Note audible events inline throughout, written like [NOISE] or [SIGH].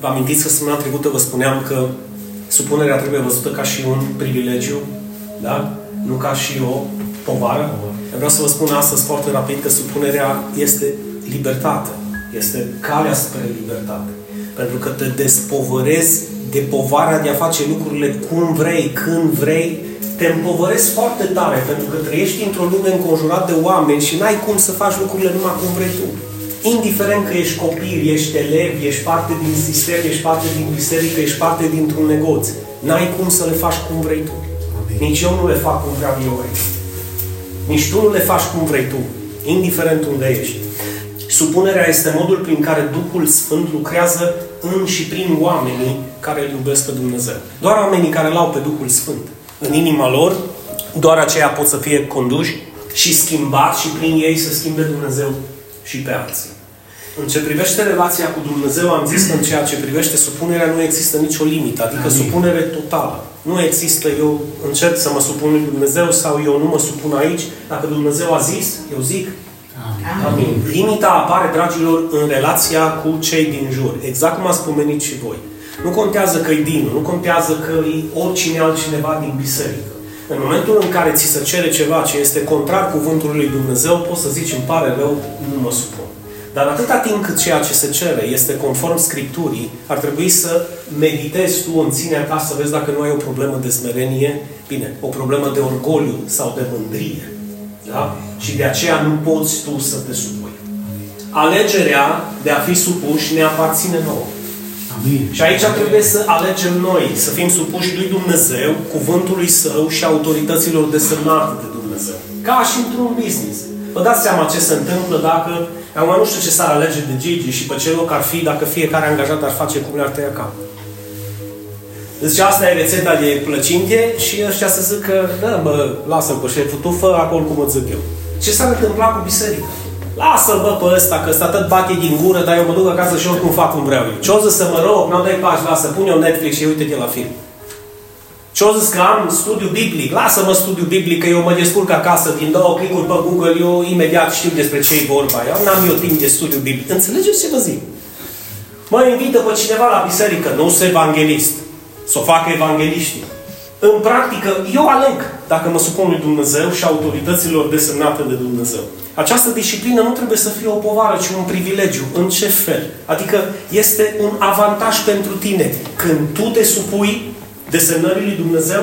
Vă amintiți că săptămâna trecută vă spuneam că supunerea trebuie văzută ca și un privilegiu, da? Nu ca și o povară. Eu vreau să vă spun astăzi foarte rapid că supunerea este libertate. Este calea spre libertate. Pentru că te despovărezi de povara de a face lucrurile cum vrei, când vrei, te împovărezi foarte tare, pentru că trăiești într-o lume înconjurat de oameni și n-ai cum să faci lucrurile numai cum vrei tu. Indiferent că ești copil, ești elev, ești parte din sistem, ești parte din biserică, ești parte dintr-un negoț. N-ai cum să le faci cum vrei tu. Nici eu nu le fac cum vreau eu aici. Nici tu nu le faci cum vrei tu, indiferent unde ești. Supunerea este modul prin care Duhul Sfânt lucrează în și prin oamenii care îl iubesc pe Dumnezeu. Doar oamenii care l-au pe Duhul Sfânt în inima lor, doar aceia pot să fie conduși și schimbați și prin ei să schimbe Dumnezeu și pe alții. În ce privește relația cu Dumnezeu, am zis că în ceea ce privește supunerea nu există nicio limită, adică Amin. supunere totală. Nu există, eu încerc să mă supun lui Dumnezeu sau eu nu mă supun aici. Dacă Dumnezeu a zis, eu zic. Amin. Amin. Limita apare, dragilor, în relația cu cei din jur. Exact cum ați pomenit și voi. Nu contează că e Dinu, nu contează că e oricine altcineva din biserică. În momentul în care ți se cere ceva ce este contrar cuvântului lui Dumnezeu, poți să zici, îmi pare rău, nu mă supun. Dar atâta timp cât ceea ce se cere este conform Scripturii, ar trebui să meditezi tu în ținea ta să vezi dacă nu ai o problemă de smerenie, bine, o problemă de orgoliu sau de mândrie. Da? Și de aceea nu poți tu să te supui. Alegerea de a fi supuși ne aparține nouă. Amin. Și aici trebuie să alegem noi, să fim supuși lui Dumnezeu, cuvântului Său și autorităților desemnate de Dumnezeu. Ca și într-un business. Vă dați seama ce se întâmplă dacă, acum nu știu ce s-ar alege de Gigi și pe ce loc ar fi dacă fiecare angajat ar face cum le-ar tăia capul. Zice, asta e rețeta de plăcinte și ăștia să zică, da, mă, lasă-l pe șeful, tu fă acolo cum îți zic eu. Ce s-ar întâmpla cu biserica? Lasă-l, bă, pe ăsta, că ăsta tot bate din gură, dar eu mă duc acasă și oricum fac cum vreau eu. Ce-o să mă rog, n-au dai pași, lasă, pun eu Netflix și uite-te la film. Ce-o zis că am studiu biblic, lasă-mă studiu biblic, că eu mă descurc acasă din două clicuri pe Google, eu imediat știu despre ce e vorba. Eu n-am eu timp de studiu biblic. Înțelegeți ce vă zic? Mă invită pe cineva la biserică, nu sunt evanghelist, să o facă evangeliștii. În practică, eu aleg dacă mă supun lui Dumnezeu și autorităților desemnate de Dumnezeu. Această disciplină nu trebuie să fie o povară, ci un privilegiu. În ce fel? Adică este un avantaj pentru tine. Când tu te supui desemnării lui Dumnezeu,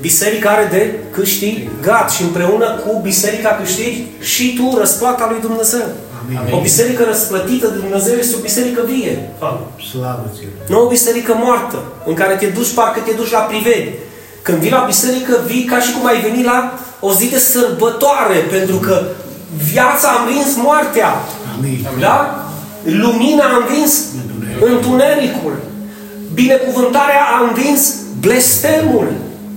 biserica are de câștigat și împreună cu biserica câștigi și tu răsplata lui Dumnezeu. Amin. O biserică răsplătită de Dumnezeu este o biserică vie. Slavă Nu o biserică moartă, în care te duci, parcă te duci la privedi. Când vii la biserică, vii ca și cum ai venit la o zi de sărbătoare, pentru că viața a învins moartea. Amin. Da? Lumina a învins întunericul. Binecuvântarea a învins blestemul.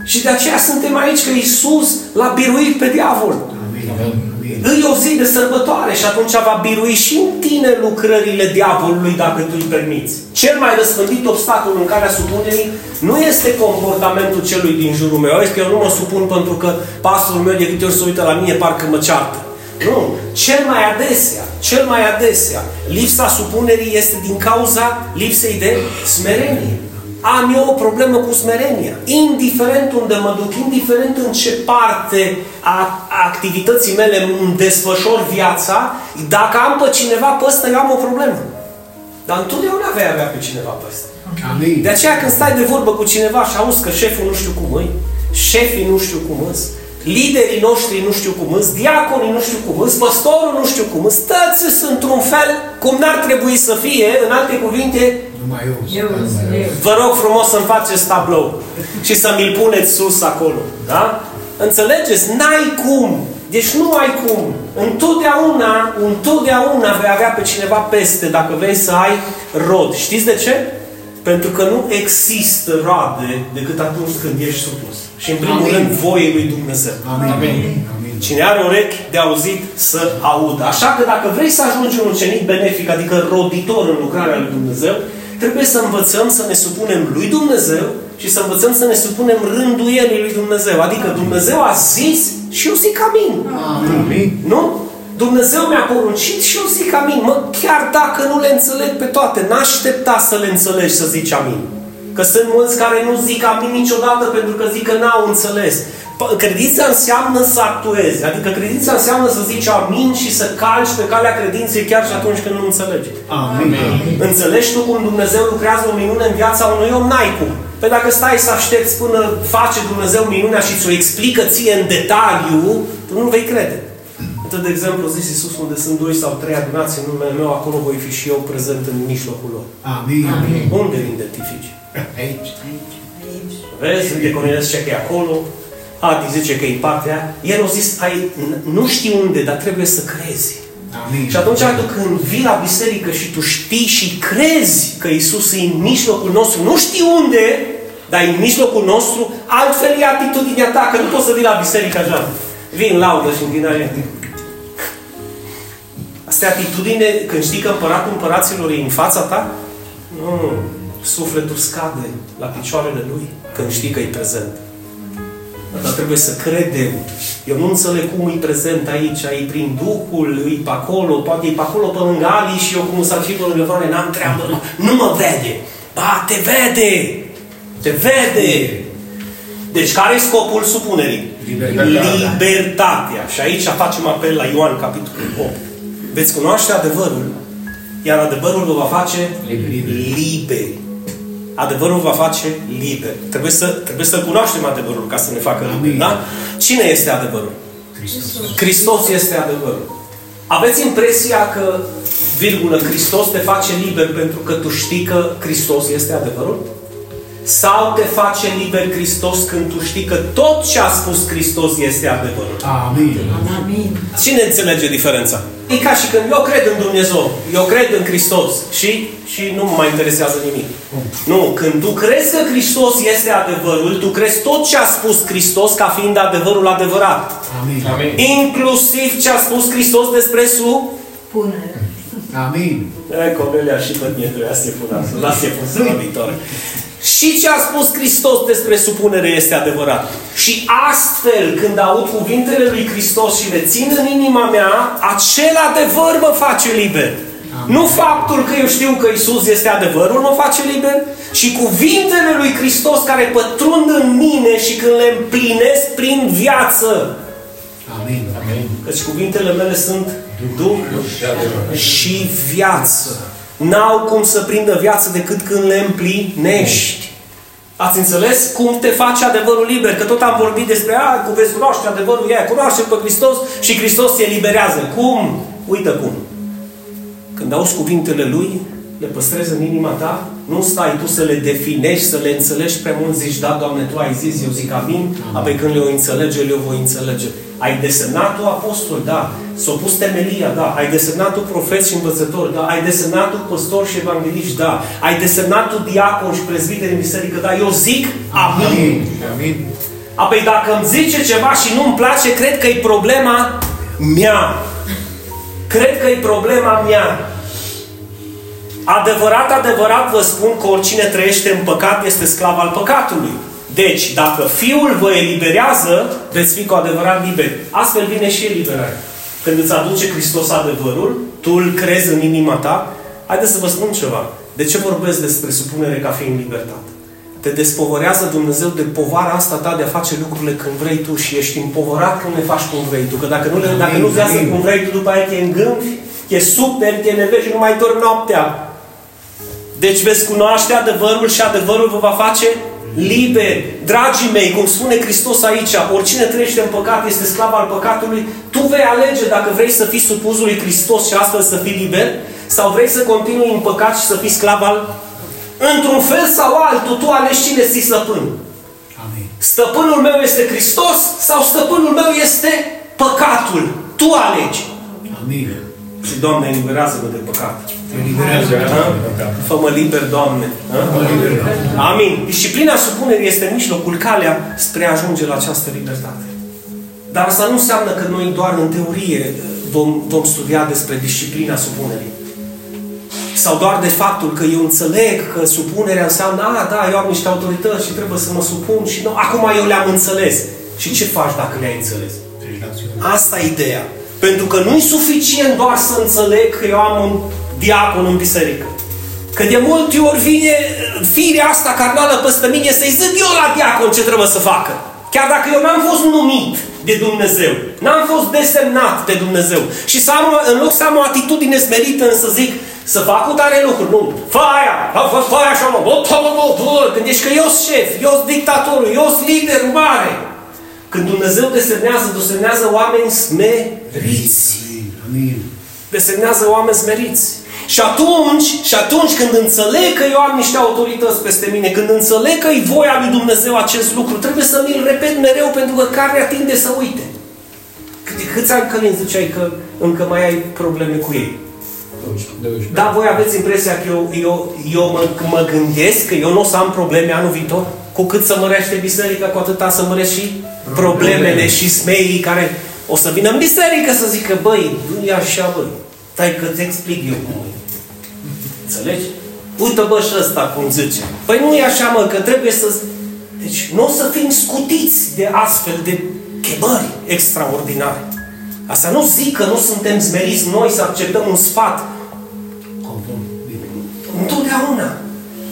Și de aceea suntem aici, că Iisus l-a biruit pe diavol. Amin. Îi o zi de sărbătoare și atunci va birui și în tine lucrările diavolului dacă tu îi permiți. Cel mai răspândit obstacol în calea supunerii nu este comportamentul celui din jurul meu. Este că eu nu mă supun pentru că pastorul meu de câte ori se uită la mine parcă mă ceartă. Nu. Cel mai adesea, cel mai adesea, lipsa supunerii este din cauza lipsei de smerenie am eu o problemă cu smerenia. Indiferent unde mă duc, indiferent în ce parte a activității mele îmi desfășor viața, dacă am pe cineva pe ăsta, eu am o problemă. Dar întotdeauna vei avea pe cineva pe ăsta. Amin. De aceea când stai de vorbă cu cineva și auzi că șeful nu știu cum e, șefii nu știu cum îs, liderii noștri nu știu cum îs, diaconii nu știu cum îs, păstorul nu știu cum îs, toți sunt într-un fel cum n-ar trebui să fie, în alte cuvinte, numai eu. eu, eu. Vă rog frumos să-mi faceți tablou și să mi-l puneți sus acolo. Da? Înțelegeți? N-ai cum. Deci nu ai cum. Întotdeauna, întotdeauna vei avea pe cineva peste dacă vrei să ai rod. Știți de ce? Pentru că nu există roade decât atunci când ești supus. Și în primul Amin. rând voie lui Dumnezeu. Amin. Amin. Cine are urechi de auzit să audă. Așa că dacă vrei să ajungi un ucenic benefic, adică roditor în lucrarea lui Dumnezeu, trebuie să învățăm să ne supunem lui Dumnezeu și să învățăm să ne supunem rânduielii lui Dumnezeu. Adică Dumnezeu a zis și eu zic amin. amin. Nu? Dumnezeu mi-a poruncit și eu zic amin. Mă, chiar dacă nu le înțeleg pe toate, n-aștepta să le înțelegi să zici amin. Că sunt mulți care nu zic amin niciodată pentru că zic că n-au înțeles. Credința înseamnă să actuezi. Adică credința înseamnă să zici amin și să calci pe calea credinței chiar și atunci când nu înțelegi. Amin. Înțelegi tu cum Dumnezeu lucrează o minune în viața unui om? N-ai cum. Păi dacă stai să aștepți până face Dumnezeu minunea și ți-o explică ție în detaliu, tu nu vei crede. Atât de exemplu, zis Iisus, unde sunt doi sau trei adunați în numele meu, acolo voi fi și eu prezent în mijlocul lor. Amin. Amin. Unde îl identifici? Aici. Aici. Vezi, uite, Cornelius zice că e acolo, Adi zice că e partea aia. El a zis, ai, nu știi unde, dar trebuie să crezi. Amin. Și atunci tu când vii la biserică și tu știi și crezi că Isus e în mijlocul nostru, nu știi unde, dar e în mijlocul nostru, altfel e atitudinea ta, că nu poți să vii la biserică așa. Vin laudă și închinare. Asta e atitudine când știi că împăratul împăraților e în fața ta? Nu. Sufletul scade la picioarele lui când știi că e prezent. Dar trebuie să credem. Eu nu înțeleg cum e prezent aici, e prin Duhul, e pe acolo, poate e pe acolo pe lângă Ali și eu cum s-ar fi pe lângă Vane, n-am treabă, nu, nu mă vede. Ba, te vede! Te vede! Deci care e scopul supunerii? Libertatea. Libertatea. Și aici facem apel la Ioan, capitolul 8. Veți cunoaște adevărul, iar adevărul vă va face Liberi. liberi. Adevărul va face liber. Trebuie să, trebuie să cunoaștem adevărul ca să ne facă Amin. liber. Da? Cine este adevărul? Hristos. Hristos este adevărul. Aveți impresia că, virgulă, Hristos te face liber pentru că tu știi că Hristos este adevărul? Sau te face liber Hristos când tu știi că tot ce a spus Hristos este adevărul? Amin. Amin. Cine înțelege diferența? E ca și când eu cred în Dumnezeu, eu cred în Hristos și, și nu mă mai interesează nimic. Nu, când tu crezi că Hristos este adevărul, tu crezi tot ce a spus Hristos ca fiind adevărul adevărat. Amin. Amin. Inclusiv ce a spus Hristos despre su... Punere. Amin. E, Cornelia și pe mine trebuia să-i pun asta. Lasă-i pun să la viitor. Și ce a spus Hristos despre supunere este adevărat. Și astfel, când aud cuvintele lui Hristos și le țin în inima mea, acel adevăr mă face liber. Amin. Nu faptul că eu știu că Isus este adevărul mă face liber, și cuvintele lui Hristos care pătrund în mine și când le împlinesc prin viață. Amin. Amin. Căci cuvintele mele sunt Duh Și adevărat. și viață. N-au cum să prindă viață decât când le împlinești. Ați înțeles cum te face adevărul liber? Că tot am vorbit despre, a, cu veți cunoaște adevărul, ea cunoaște pe Hristos și Hristos te eliberează. Cum? Uită cum. Când auzi cuvintele Lui, le păstrezi în inima ta, nu stai tu să le definești, să le înțelegi prea mult, zici, da, Doamne, Tu ai zis, eu zic amin, apoi când le-o înțelege, le-o voi înțelege. Ai desemnat tu apostol, da. S-a pus temelia, da. Ai desemnat tu profet și învățător, da. Ai desemnat tu păstor și evangeliști, da. Ai desemnat tu diacon și prezbiter în biserică, da. Eu zic amin. Amin. Amin. Apoi dacă îmi zice ceva și nu-mi place, cred că e problema mea. Cred că e problema mea. Adevărat, adevărat vă spun că oricine trăiește în păcat este sclav al păcatului. Deci, dacă Fiul vă eliberează, veți fi cu adevărat liberi. Astfel vine și eliberarea. Când îți aduce Hristos adevărul, tu îl crezi în inima ta, haideți să vă spun ceva. De ce vorbesc despre supunere ca fiind libertate? Te despovărează Dumnezeu de povara asta ta de a face lucrurile când vrei tu și ești împovărat când le faci cum vrei tu. Că dacă nu, le, dacă nu viață cum vrei tu, după aia te îngânfi, te super, te nevești și nu mai dormi noaptea. Deci veți cunoaște adevărul și adevărul vă va face liberi. Dragii mei, cum spune Hristos aici, oricine trăiește în păcat este sclav al păcatului, tu vei alege dacă vrei să fii supus lui Hristos și astfel să fii liber, sau vrei să continui în păcat și să fii sclav al... Într-un fel sau altul, tu alegi cine ți stăpân. Amin. Stăpânul meu este Hristos sau stăpânul meu este păcatul. Tu alegi. Amin. Și Doamne, eliberează-mă de păcat. Eliberează. Fă-mă liber, Doamne. Ha? Fă-mă liber, Doamne. Amin. Disciplina supunerii este mijlocul, calea spre a ajunge la această libertate. Dar asta nu înseamnă că noi doar în teorie vom, vom studia despre disciplina supunerii. Sau doar de faptul că eu înțeleg că supunerea înseamnă, a, da, eu am niște autorități și trebuie să mă supun și nu, acum eu le-am înțeles. Și ce faci dacă le-ai înțeles? Treci la acțiune. Asta e ideea. Pentru că nu e suficient doar să înțeleg că eu am un diacon în biserică. Că de multe ori vine firea asta carnală peste mine să-i zic eu la diacon ce trebuie să facă. Chiar dacă eu n-am fost numit de Dumnezeu, n-am fost desemnat de Dumnezeu și să am, în loc să am o atitudine smerită să zic să fac cu tare lucruri, nu, fă aia, fă, fă aia așa, mă, bă, bă, bă, bă, când ești că eu sunt șef, eu sunt dictatorul, eu sunt liderul mare. Când Dumnezeu desemnează, desemnează oameni smeriți. Amin. Amin. Desemnează oameni smeriți. Și atunci, și atunci când înțeleg că eu am niște autorități peste mine, când înțeleg că e voia lui Dumnezeu acest lucru, trebuie să mi-l repet mereu pentru că carnea tinde să uite. Cât- Câți ani Călin ziceai că încă mai ai probleme cu ei? Da, voi aveți impresia că eu, eu, eu mă, mă gândesc că eu nu o să am probleme anul viitor? Cu cât să mărește biserica, cu atâta să măresc și problemele și smeii care o să vină în biserică să zică, băi, nu e așa, băi. Stai că îți explic eu cum e. Înțelegi? Uite bă și ăsta cum zice. Păi nu e așa, mă, că trebuie să... Deci nu o să fim scutiți de astfel de chemări extraordinare. Asta nu zic că nu suntem smeriți noi să acceptăm un sfat Conform Bibliei. Întotdeauna.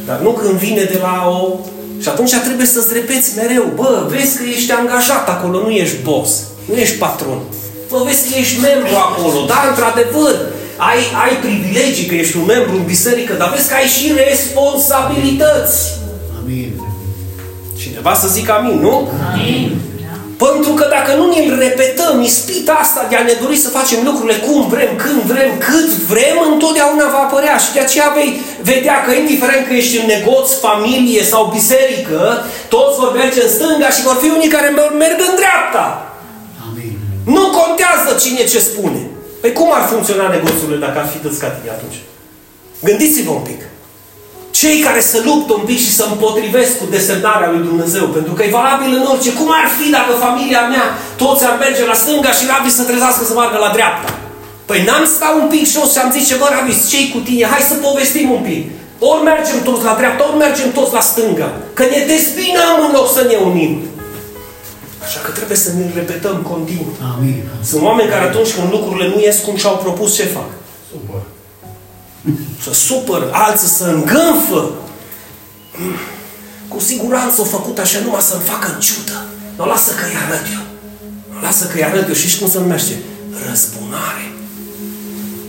Dar nu când vine de la o... Și atunci trebuie să-ți repeți mereu. Bă, vezi că ești angajat acolo, nu ești boss. Nu ești patron. Bă, vezi că ești membru acolo. Da, într-adevăr, ai, ai privilegii că ești un membru în biserică, dar vezi că ai și responsabilități. Amin. Cineva să zică amin, nu? Pentru că dacă nu ne repetăm ispita asta de a ne dori să facem lucrurile cum vrem, când vrem, cât vrem, întotdeauna va apărea. Și de aceea vei vedea că indiferent că ești în negoț, familie sau biserică, toți vor merge în stânga și vor fi unii care merg în dreapta. Amin. Nu contează cine ce spune. Păi cum ar funcționa negoțurile dacă ar fi dăți ca tine atunci? Gândiți-vă un pic. Cei care se luptă un pic și se împotrivesc cu desemnarea lui Dumnezeu, pentru că e valabil în orice. Cum ar fi dacă familia mea toți ar merge la stânga și Ravi să trezească să meargă la dreapta? Păi n-am stat un pic jos și am zis, bă, Ravi, ce cu tine? Hai să povestim un pic. Ori mergem toți la dreapta, ori mergem toți la stânga. Că ne despinăm în loc să ne unim. Așa că trebuie să ne repetăm continuu. Amin. Sunt oameni care atunci când lucrurile nu ies cum și-au propus, ce fac? Supăr. [LAUGHS] Să supăr, alții să îngânfă. Cu siguranță o făcut așa numai să-mi facă în ciudă. Nu lasă că-i arăt eu. Nu lasă că-i arăt eu. Și știți cum se numește? Răzbunare.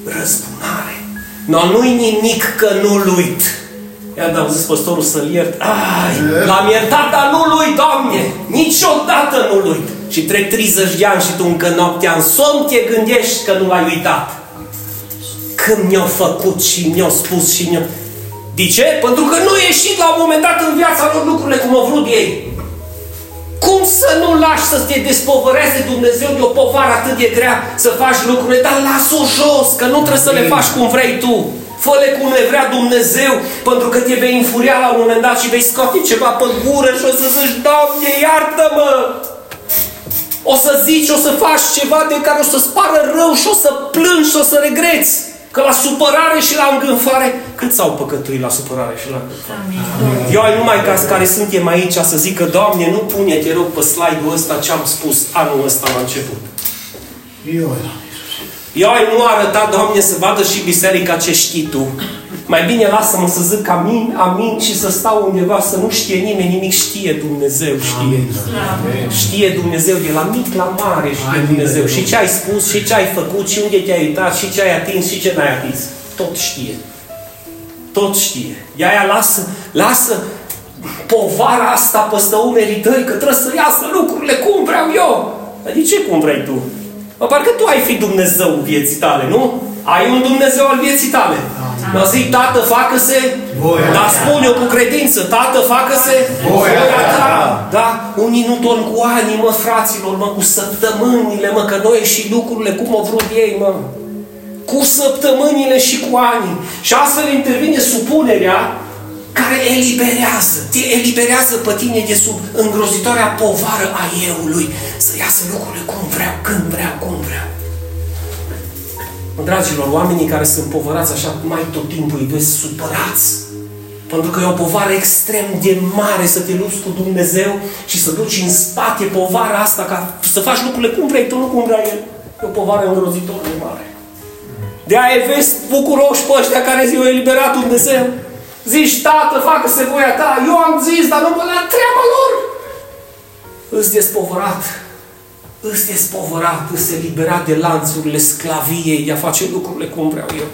Răzbunare. No, nu-i nimic că nu-l uit. Iar au zis păstorul să-l iert. Ai, l-am iertat, dar nu-l uit, Doamne. Niciodată nu-l uit. Și trec 30 de ani și tu încă noaptea în somn te gândești că nu l-ai uitat când mi-au făcut și mi-au spus și mi-au... De ce? Pentru că nu ieșit la un moment dat în viața lor lucrurile cum au vrut ei. Cum să nu lași să te despovăreze Dumnezeu de o povară atât de grea să faci lucrurile, dar las-o jos, că nu trebuie să le faci cum vrei tu. Fă-le cum le vrea Dumnezeu, pentru că te vei înfuria la un moment dat și vei scoate ceva pe gură și o să zici, Doamne, iartă-mă! O să zici, o să faci ceva de care o să-ți pară rău și o să plângi și o să regreți. Că la supărare și la îngânfare, cât s-au păcătuit la supărare și la îngânfare? Eu ai numai ca care suntem aici să zică, Doamne, nu pune, te rog, pe slide-ul ăsta ce am spus anul ăsta la început. Eu eram Iisus. Eu ai nu arătat, Doamne, să vadă și biserica ce știi Tu. Mai bine lasă-mă să zic amin, amin și să stau undeva să nu știe nimeni nimic, știe Dumnezeu, știe. Amin. Știe Dumnezeu de la mic la mare, știe Amin. Dumnezeu. Și ce ai spus, și ce ai făcut, și unde te-ai uitat, și ce ai atins, și ce n-ai atins. Tot știe. Tot știe. De aia lasă, lasă povara asta peste umerii tăi, că trebuie să iasă lucrurile cum vreau eu. Dar de ce cum vrei tu? Mă, parcă tu ai fi Dumnezeu vieții tale, nu? Ai un Dumnezeu al vieții tale. Dar zic, Tată, facă-se, Voia dar ta. spun eu cu credință, Tată, facă-se Voia ta. Da? Unii nu dorm cu ani, mă, fraților, mă, cu săptămânile, mă, că noi și lucrurile cum au vrut ei, mă. Cu săptămânile și cu ani. Și astfel intervine supunerea care eliberează, te eliberează pe tine de sub îngrozitoarea povară a euului. Să iasă lucrurile cum vreau, când vreau, cum vreau. Dragilor, oamenii care sunt povărați așa mai tot timpul îi vezi supărați. Pentru că e o povară extrem de mare să te lupți cu Dumnezeu și să duci în spate povara asta ca să faci lucrurile cum vrei tu, nu cum vrea El. E o povară îngrozitor de mare. De aia vezi bucuroși pe ăștia care zi, o eliberat Dumnezeu. Zici, tată, facă-se voia ta. Eu am zis, dar nu mă la treaba lor. Îți despovărat. Îți despovărat, îți eliberat de lanțurile sclaviei, de a face lucrurile cum vreau eu.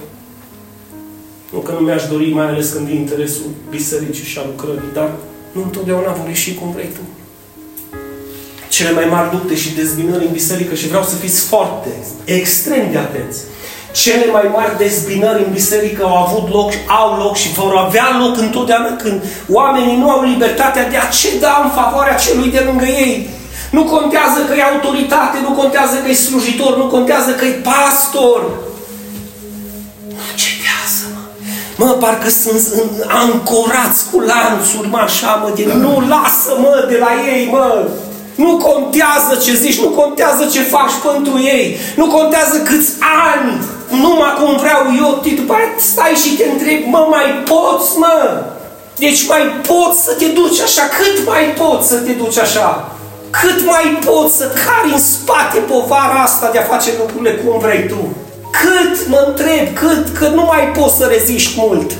Nu că nu mi-aș dori, mai ales când e interesul bisericii și a lucrării, dar nu întotdeauna vor ieși cum vrei tu. Cele mai mari lupte și dezbinări în biserică și vreau să fiți foarte, extrem de atenți. Cele mai mari dezbinări în biserică au avut loc, au loc și vor avea loc întotdeauna când oamenii nu au libertatea de a ceda în favoarea celui de lângă ei. Nu contează că e autoritate, nu contează că e slujitor, nu contează că e pastor. Nu cedează, mă. Mă, parcă sunt ancorați cu lanțuri, mă, așa, mă, de nu lasă, mă, de la ei, mă. Nu contează ce zici, nu contează ce faci pentru ei, nu contează câți ani, numai cum vreau eu, după aia stai și te întrebi, mă, mai poți, mă? Deci mai poți să te duci așa, cât mai poți să te duci așa? Cât mai poți să cari în spate povara asta de a face lucrurile cum vrei tu? Cât, mă întreb, cât, că nu mai poți să reziști mult.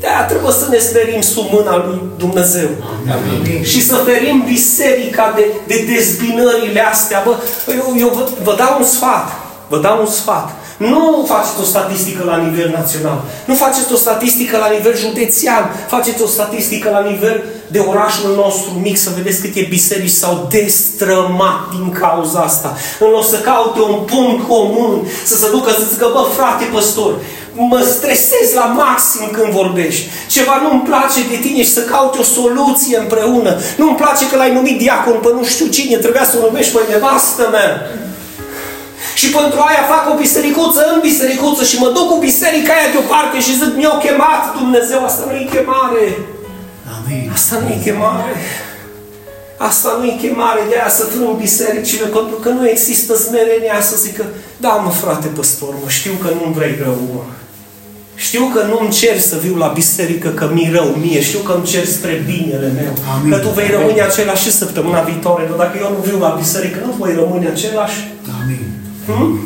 De-aia trebuie să ne smerim sub mâna lui Dumnezeu. Amin. Și să ferim biserica de, de dezbinările astea. Bă, eu, eu vă, vă dau un sfat. Vă dau un sfat. Nu faceți o statistică la nivel național. Nu faceți o statistică la nivel județean. Faceți o statistică la nivel de orașul nostru mic să vedeți câte biserici s-au destrămat din cauza asta. În loc să caute un punct comun, să se ducă să zică, bă, frate păstor, mă stresez la maxim când vorbești. Ceva nu-mi place de tine și să caute o soluție împreună. Nu-mi place că l-ai numit diacon pe nu știu cine, trebuia să o numești pe nevastă mea. Și pentru aia fac o bisericuță în bisericuță și mă duc cu biserica aia deoparte și zic, mi-au chemat Dumnezeu, asta nu e chemare. Amin. Asta nu e chemare. Asta nu e chemare de aia să frâng bisericile, pentru că nu există smerenia să zică, da mă frate păstor, mă știu că nu-mi vrei rău, mă. Știu că nu-mi cer să viu la biserică că mi rău mie, știu că îmi cer spre binele meu. Amin. Că tu vei rămâne același și săptămâna viitoare, dar dacă eu nu viu la biserică, nu voi rămâne același. Amin. Hmm?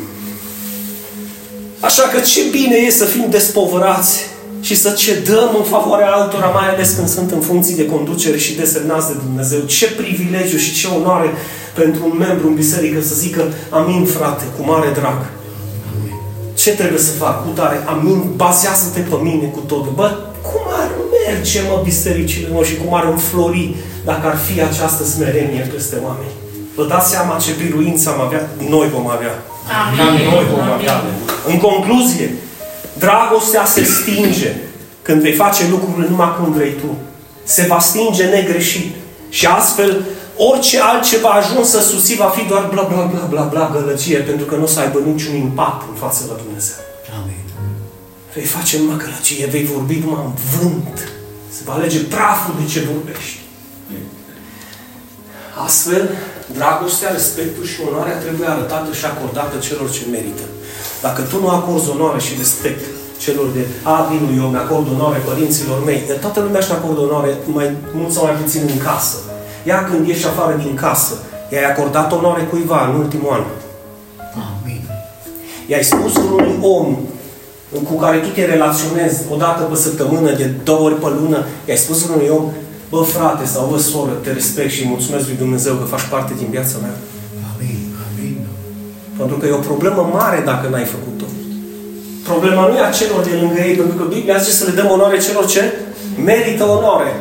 Așa că ce bine e să fim despovărați și să cedăm în favoarea altora, mai ales când sunt în funcții de conducere și desemnați de Dumnezeu. Ce privilegiu și ce onoare pentru un membru în biserică să zică Amin, frate, cu mare drag. Ce trebuie să fac? Cu tare, amin, bazează-te pe mine cu totul. Bă, cum ar merge, mă, bisericile noastre și cum ar înflori dacă ar fi această smerenie peste oameni? Vă dați seama ce biruință am avea? Noi vom avea. Amin. Noi vom avea. În concluzie, dragostea se stinge când vei face lucrurile numai cum vrei tu. Se va stinge negreșit. Și astfel, orice altceva ajuns să susții va fi doar bla bla bla bla bla gălăgie, pentru că nu o să aibă niciun impact în față la Dumnezeu. Amin. Vei face numai gălăgie, vei vorbi numai în vânt. Se va alege praful de ce vorbești. Astfel, dragostea, respectul și onoarea trebuie arătată și acordată celor ce merită. Dacă tu nu acorzi onoare și respect celor de a, vin eu mi acord onoare părinților mei, de toată lumea își acordă onoare mai mult sau mai puțin în casă. Iar când ieși afară din casă, i-ai acordat onoare cuiva în ultimul an. Amin. I-ai spus unui om cu care tu te relaționezi o dată pe săptămână, de două ori pe lună, i-ai spus unui om, bă frate sau bă soră, te respect și mulțumesc lui Dumnezeu că faci parte din viața mea. Amin. Amin. Pentru că e o problemă mare dacă n-ai făcut-o. Problema nu e a celor de lângă ei, pentru că Biblia zice să le dăm onoare celor ce merită onoare.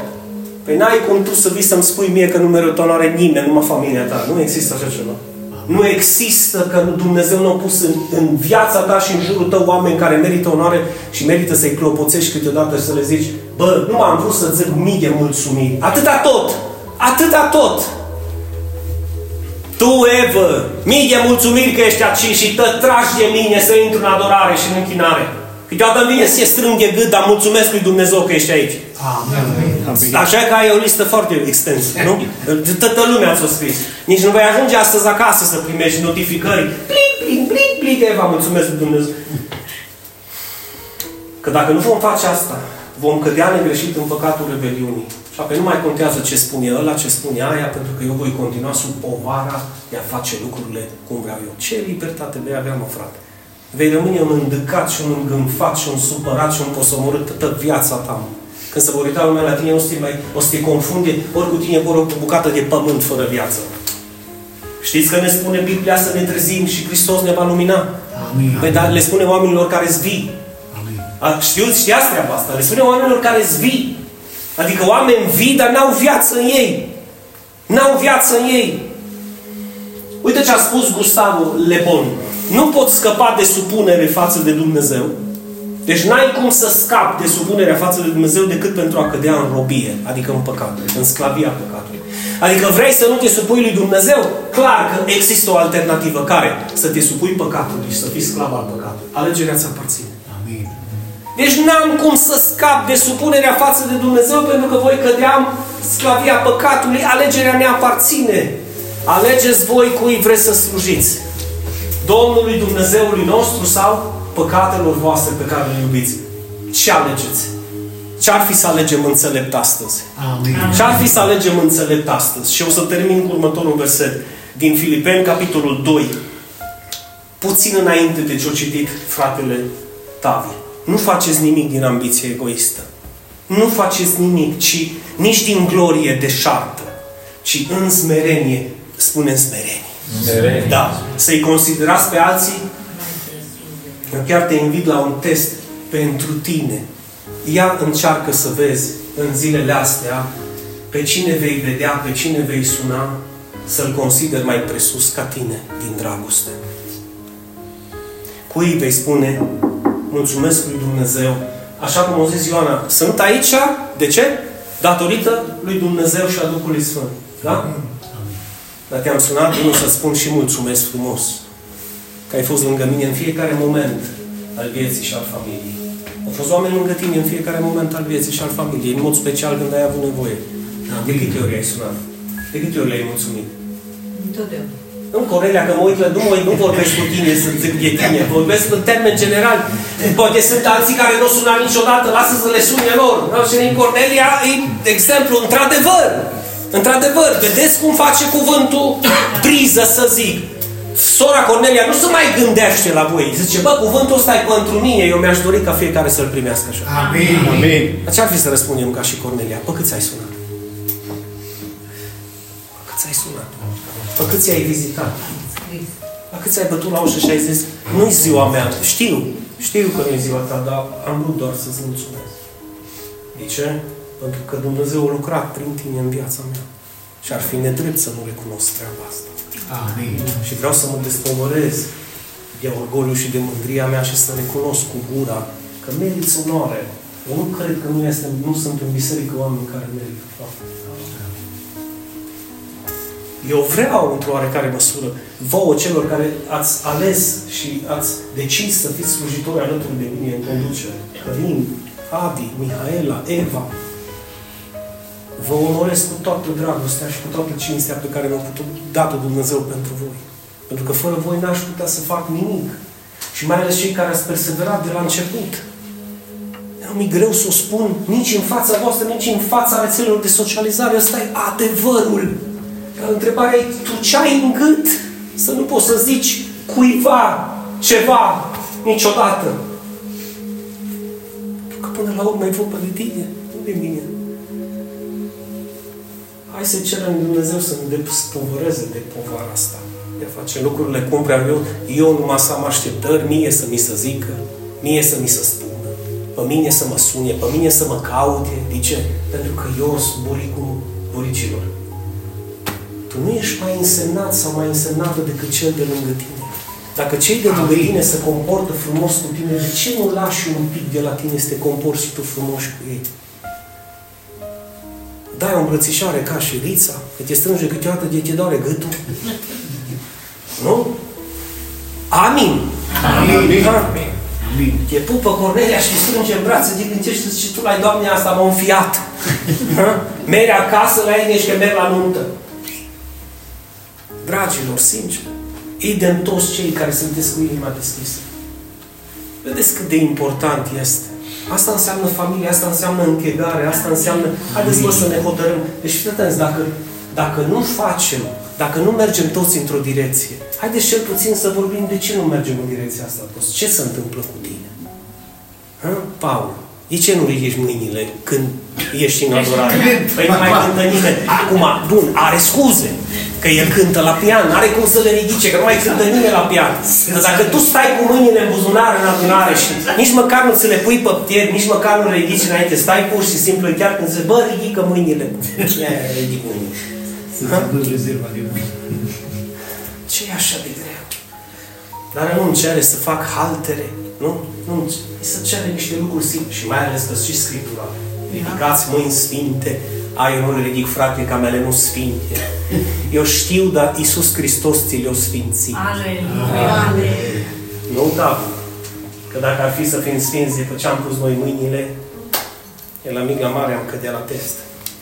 Păi n-ai cum tu să vii să-mi spui mie că nu merită onoare nimeni, numai familia ta. Nu există așa ceva. Nu există că Dumnezeu nu a pus în, în viața ta și în jurul tău oameni care merită onoare și merită să-i clopoțești câteodată și să le zici Bă, nu m-am vrut să zic mii de mulțumiri. Atâta tot! Atâta tot! Tu, Evă, mii de mulțumiri că ești aici și te tragi de mine să intru în adorare și în închinare. Câteodată îmi vine să se strâng de gât, dar mulțumesc lui Dumnezeu că ești aici. Amin. Așa că ai o listă foarte extensă, nu? Toată lumea ți-o scris. Nici nu vei ajunge astăzi acasă să primești notificări. Plic, plic, plic, plic, Eva, mulțumesc lui Dumnezeu. Că dacă nu vom face asta, vom cădea negreșit în păcatul rebeliunii. Și apoi nu mai contează ce spune ăla, ce spune aia, pentru că eu voi continua sub povara de a face lucrurile cum vreau eu. Ce libertate vei avea, mă, frate? Vei rămâne un îndăcat și un îngânfat și un supărat și un posomorât toată viața ta. Mă. Când se vor uita lumea la tine, o să te, mai, o să te confunde, ori cu tine vor o bucată de pământ fără viață. Știți că ne spune Biblia să ne trezim și Hristos ne va lumina? Amin. Păi, dar le spune oamenilor care zvii. Amin. A, știuți, știați treaba asta. Le spune oamenilor care zvii. Adică oameni vii, dar n-au viață în ei. N-au viață în ei. Uite ce a spus Gustavo Lebon. Nu pot scăpa de supunere față de Dumnezeu. Deci n-ai cum să scapi de supunerea față de Dumnezeu decât pentru a cădea în robie, adică în păcat, în sclavia păcatului. Adică vrei să nu te supui lui Dumnezeu? Clar că există o alternativă. Care? Să te supui păcatului și să fii sclav al păcatului. Alegerea ți aparține. Amin. Deci n-am cum să scap de supunerea față de Dumnezeu pentru că voi cădeam sclavia păcatului, alegerea ne aparține. Alegeți voi cui vreți să slujiți. Domnului Dumnezeului nostru sau păcatelor voastre pe care le iubiți. Ce alegeți? Ce-ar fi să alegem înțelept astăzi? Amin. Ce-ar fi să alegem înțelept astăzi? Și o să termin cu următorul verset din Filipeni, capitolul 2. Puțin înainte de ce a citit fratele Tavi. Nu faceți nimic din ambiție egoistă. Nu faceți nimic, ci nici din glorie deșartă, ci în smerenie, spune în smerenie. Smerenie. Da. Să-i considerați pe alții eu chiar te invit la un test pentru tine. Ia încearcă să vezi în zilele astea pe cine vei vedea, pe cine vei suna, să-l consideri mai presus ca tine din dragoste. Cui vei spune, mulțumesc lui Dumnezeu, așa cum a zis Ioana, sunt aici, de ce? Datorită lui Dumnezeu și a Duhului Sfânt. Da? Dar te-am sunat, nu să spun și mulțumesc frumos că ai fost lângă mine în fiecare moment al vieții și al familiei. Au fost oameni lângă tine în fiecare moment al vieții și al familiei, în mod special când ai avut nevoie. De câte ori ai sunat? De câte ori le-ai mulțumit? Întotdeauna. Nu, Corelia, că mă uit la... Nu, mă, nu vorbesc cu tine să zic de tine. Vorbesc în termen general. Poate sunt alții care nu sună niciodată. Lasă să le sune lor. Da? Și în Cornelia e exemplu. Într-adevăr. Într-adevăr. Vedeți cum face cuvântul priză, să zic. Sora Cornelia nu se mai gândește la voi. Zice, bă, cuvântul ăsta e pentru mine. Eu mi-aș dori ca fiecare să-l primească așa. Amin. Amin. Dar ce ar fi să răspundem ca și Cornelia? Pe câți ai sunat? Pe câți ai sunat? Pe câți ai vizitat? Scris. La câți ai bătut la ușă și ai zis, nu-i ziua mea, știu, știu că nu-i ziua ta, dar am vrut doar să-ți mulțumesc. De ce? Pentru că Dumnezeu a lucrat prin tine în viața mea. Și ar fi nedrept să nu recunosc treaba asta. Amin. Și vreau să mă despovărez de orgoliu și de mândria mea și să recunosc cu gura că meriți onoare. Eu nu cred că nu, este, nu sunt în biserică oameni care merită faptul. Eu vreau, într-o oarecare măsură, vouă celor care ați ales și ați decis să fiți slujitori alături de mine în conducere. Călin, Adi, Mihaela, Eva. Vă onorez cu toată dragostea și cu toată cinstea pe care mi-a putut dat Dumnezeu pentru voi. Pentru că fără voi n-aș putea să fac nimic. Și mai ales cei care ați perseverat de la început. Nu mi greu să o spun nici în fața voastră, nici în fața rețelelor de socializare. Ăsta e adevărul. Dar întrebarea e, tu ce ai în gât? Să nu poți să zici cuiva ceva niciodată. Pentru că până la urmă e vorba de tine, nu de mine. Hai să cerem lui Dumnezeu să ne despovăreze de povara asta. De a face lucrurile cum vreau eu. Eu numai să am așteptări, mie să mi se zică, mie să mi se spună, pe mine să mă sune, pe mine să mă caute. De ce? Pentru că eu sunt buricul buricilor. Tu nu ești mai însemnat sau mai însemnată decât cel de lângă tine. Dacă cei de lângă tine se comportă frumos cu tine, de ce nu lași un pic de la tine să te comporți și tu frumos cu ei? Dai o îmbrățișare ca și Rița, că te strânge câteodată de te doare gâtul. Nu? Amin. Amin. Ha? Amin. Te pupă Cornelia și te strânge în brațe, te gândești și tu la Doamne asta m-a înfiat. Ha? Mergi acasă la ei, ești că merg la nuntă. Dragilor, sincer, idem toți cei care sunteți cu inima deschisă. Vedeți cât de important este Asta înseamnă familie, asta înseamnă închegare, asta înseamnă... Haideți mă să ne hotărâm. Deci fiți atenți, dacă, dacă nu facem, dacă nu mergem toți într-o direcție, haideți cel puțin să vorbim de ce nu mergem în direcția asta toți. Ce se întâmplă cu tine? Ha? Paul, de ce nu ridici mâinile când ești în adorare? Păi nu mai cântă nimeni. Acum, bun, are scuze. Că el cântă la pian, are cum să le ridice, că nu mai cântă nimeni la pian. Dar dacă tu stai cu mâinile în buzunar în adunare și nici măcar nu ți le pui pe piept, nici măcar nu le ridici înainte, stai pur și simplu, chiar când zice, bă, ridică mâinile. Ia, ridic mâinile. Să-ți aduci rezerva de mâine. ce e așa de greu? Dar nu îmi cere să fac haltere, nu? Nu îmi să cere niște lucruri simple și mai ales că și Scriptura. Ridicați mâini sfinte, ai, eu nu le ridic, frate, că mele nu sfinte. Eu știu, dar Iisus Hristos ți le-o sfințit. Aleluia. Nu, da. Că dacă ar fi să fim sfinți după ce am pus noi mâinile, e la mica mare am cădea la test.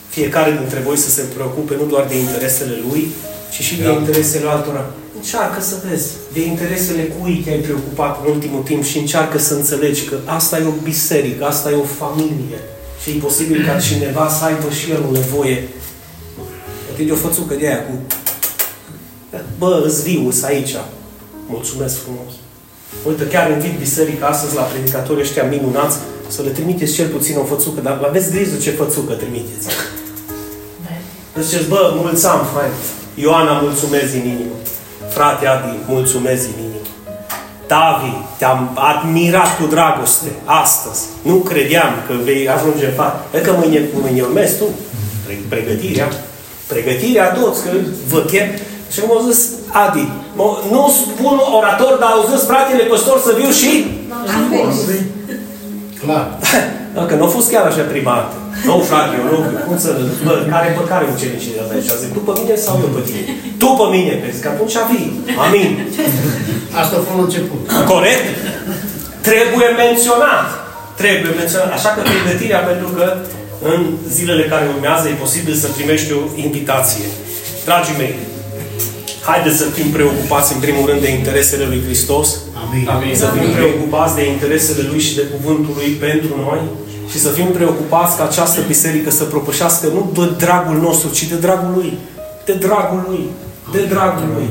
Fiecare dintre voi să se preocupe nu doar de interesele lui, ci și de interesele altora. Încearcă să vezi de interesele cui te-ai preocupat în ultimul timp și încearcă să înțelegi că asta e o biserică, asta e o familie. Și e posibil ca cineva să aibă și el o nevoie. Uite, o fățucă de aia cu... Bă, îți viu, îs aici. Mulțumesc frumos. Uite, chiar invit biserica astăzi la predicatorii ăștia minunați să le trimiteți cel puțin o fățucă, dar aveți grijă ce fățucă trimiteți. Ziceți, bă, mulți am, fain. Ioana, mulțumesc din inimă. Frate Adi, mulțumesc din inimă. Davi, te-am admirat cu dragoste astăzi. Nu credeam că vei ajunge în față. E că mâine, mâine urmezi tu. Pre- Pregătirea. Pregătirea toți, că vă chem. Și m-au zis, Adi, mă- nu spun orator, dar au zis fratele păstor să viu și... Clar. [LAUGHS] Dacă nu a fost chiar așa prima dată. Nu, frate, eu nu, cum să... Bă, care pe care ucenicii de aici? Zic, tu pe mine sau eu pe tine? Tu pe mine, pentru că atunci vii. Amin. Asta a fost la început. Corect? Trebuie menționat. Trebuie menționat. Așa că pregătirea, pentru că în zilele care urmează e posibil să primești o invitație. Dragii mei, haideți să fim preocupați în primul rând de interesele lui Hristos. Amin. Amin. Să fim preocupați de interesele Lui și de Cuvântul Lui pentru noi și să fim preocupați ca această biserică să propășească nu de dragul nostru, ci de dragul Lui. De dragul Lui. De dragul Lui.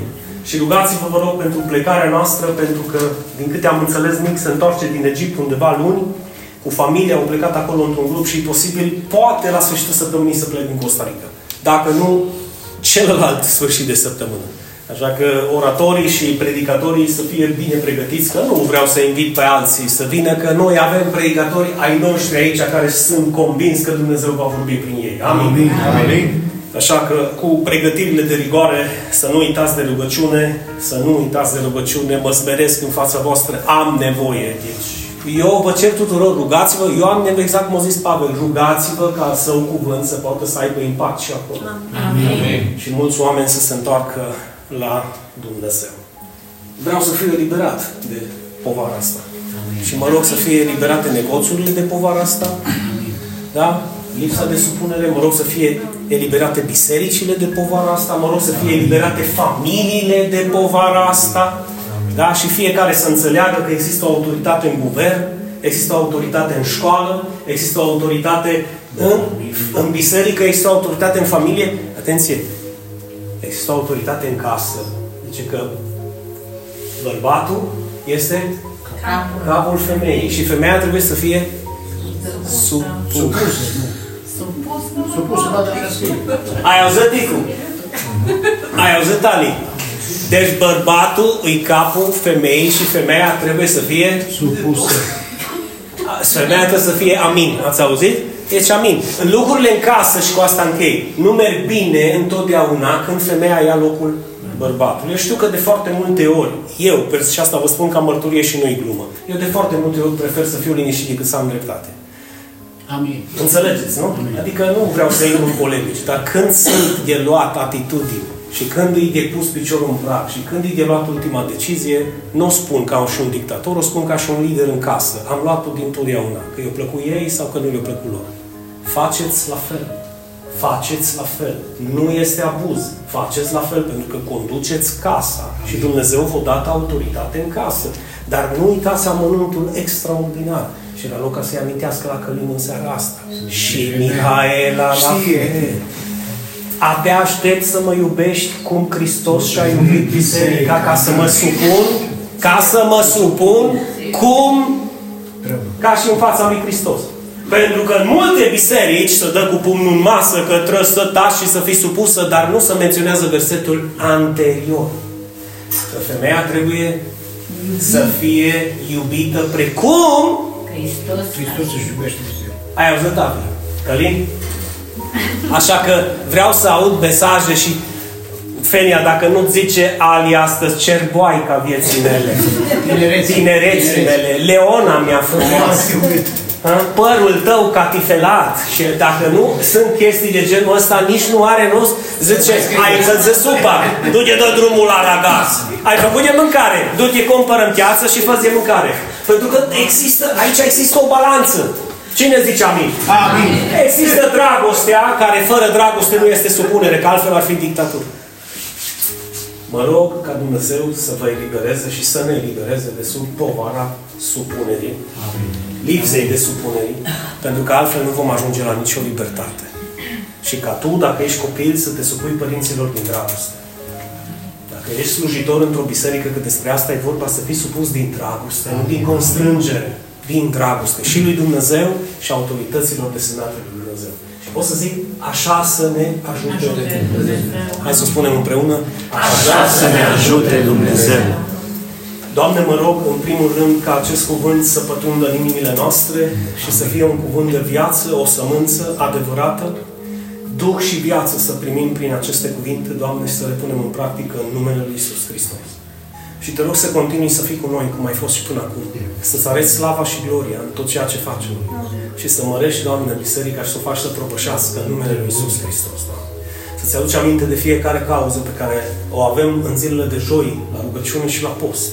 Și rugați-vă, vă rog, pentru plecarea noastră, pentru că, din câte am înțeles, Nic se întoarce din Egipt undeva luni, cu familia, au plecat acolo într-un grup și posibil, poate la sfârșitul săptămânii să plec din Costa Rica. Dacă nu, celălalt sfârșit de săptămână. Așa că oratorii și predicatorii să fie bine pregătiți, că nu vreau să invit pe alții să vină, că noi avem predicatori ai noștri aici care sunt convins că Dumnezeu va vorbi prin ei. Amin. Amin. Amin. Așa că cu pregătirile de rigoare, să nu uitați de rugăciune, să nu uitați de rugăciune, mă smeresc în fața voastră, am nevoie. Deci, eu vă cer tuturor, rugați-vă, eu am nevoie, exact cum a zis Pavel, rugați-vă ca său cuvânt să poată să aibă impact și acolo. Amin. Și mulți oameni să se întoarcă la Dumnezeu. Vreau să fiu eliberat de povara asta. Și mă rog să fie eliberate negoțurile de povara asta. Da? Lipsa de supunere, mă rog să fie eliberate bisericile de povara asta, mă rog să fie eliberate familiile de povara asta. Da? Și fiecare să înțeleagă că există o autoritate în guvern, există o autoritate în școală, există o autoritate în, în biserică, există o autoritate în familie. Atenție! Există o autoritate în casă. Zice că bărbatul este Capul. capul femeii și femeia trebuie să fie supusă. Supus, nu? Supusă la așa scrie. Ai auzit, Ticu? Ai auzit, Ali? Deci bărbatul îi capul femeii și femeia trebuie să fie Supusă. Femeia trebuie să fie amin. Ați auzit? Deci amin. În lucrurile în casă și cu asta închei, nu merg bine întotdeauna când femeia ia locul bărbatului. Eu știu că de foarte multe ori, eu, și asta vă spun ca mărturie și nu-i glumă, eu de foarte multe ori prefer să fiu liniștit decât să am dreptate. Amin. Înțelegeți, nu? Adică nu vreau să intru în polemici, dar când sunt de luat atitudini și când îi de pus piciorul în prag și când îi de luat ultima decizie, nu o spun ca și un dictator, o spun ca și un lider în casă. Am luat-o din totdeauna, că i-a plăcut ei sau că nu le-a plăcut lor. Faceți la fel. Faceți la fel. Nu este abuz. Faceți la fel pentru că conduceți casa și Dumnezeu vă dat autoritate în casă. Dar nu uitați amănuntul extraordinar. Și era loc ca să-i amintească la Călin în seara asta. Și Mihaela la fel. Abia aștept să mă iubești cum Hristos și-a iubit biserica ca să mă supun, ca să mă supun cum ca și în fața lui Hristos. Pentru că în multe biserici se dă cu pumnul în masă că trebuie să taci și să fii supusă, dar nu se menționează versetul anterior. Că femeia trebuie să fie iubită precum Hristos. Hristos își iubește biserica. ai auzit, David? Călin? Așa că vreau să aud mesaje și Fenia, dacă nu zice Ali astăzi, cer boaica vieții mele. Tinereții. Tinereții mele. Leona mi-a frumos. Ha? Părul tău catifelat. Și dacă nu sunt chestii de genul ăsta, nici nu are rost. Zice, ai încălzit supa, du-te dă drumul la ragaz. Ai făcut de mâncare, du-te cumpără în piață și fă de mâncare. Pentru că există, aici există o balanță. Cine zice amin? Amin. Există dragostea, care fără dragoste nu este supunere, că altfel ar fi dictatură. Mă rog ca Dumnezeu să vă elibereze și să ne elibereze de sub povara supunerii, lipsei de supunerii, pentru că altfel nu vom ajunge la nicio libertate. Și ca tu, dacă ești copil, să te supui părinților din dragoste. Dacă ești slujitor într-o biserică, că despre asta e vorba, să fii supus din dragoste, nu din constrângere, din dragoste. Și lui Dumnezeu și autorităților desemnate lui Dumnezeu. Și pot să zic, așa să ne ajute Dumnezeu. Hai să spunem împreună, Așa să ne ajute Dumnezeu. Doamne, mă rog, în primul rând, ca acest cuvânt să pătrundă în inimile noastre și să fie un cuvânt de viață, o sămânță adevărată, Duh și viață să primim prin aceste cuvinte, Doamne, și să le punem în practică în numele Lui Isus Hristos. Și te rog să continui să fii cu noi, cum ai fost și până acum. Să-ți arăți slava și gloria în tot ceea ce facem. Și să mărești, Doamne, biserica și să o faci să propășească în numele Lui Isus Hristos, Doamne. Să-ți aduci aminte de fiecare cauză pe care o avem în zilele de joi, la rugăciune și la post.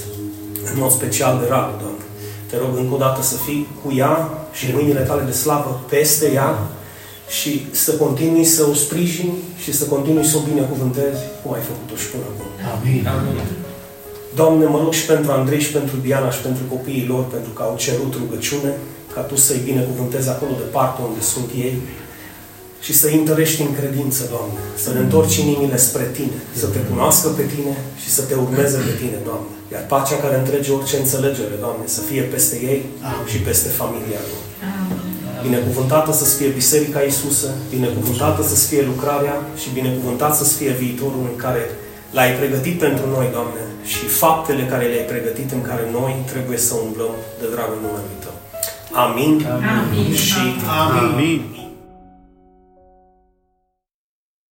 În mod special de rar, Doamne. Te rog încă o dată să fii cu ea și în mâinile tale de slavă peste ea și să continui să o sprijini și să continui să o binecuvântezi cum ai făcut-o și până acum. Amin. Doamne, mă rog și pentru Andrei și pentru Diana și pentru copiii lor, pentru că au cerut rugăciune, ca Tu să-i binecuvântezi acolo departe unde sunt ei și să-i întărești în credință, Doamne, să ne întorci inimile spre Tine, să Te cunoască pe Tine și să Te urmeze pe Tine, Doamne. Iar pacea care întrege orice înțelegere, Doamne, să fie peste ei și peste familia lor. Binecuvântată să fie Biserica Iisusă, binecuvântată să fie lucrarea și binecuvântat să fie viitorul în care l-ai pregătit pentru noi, Doamne, și faptele care le-ai pregătit în care noi trebuie să umblăm de dragul numelui Tău. Amin. Amin. Și Amin. Amin.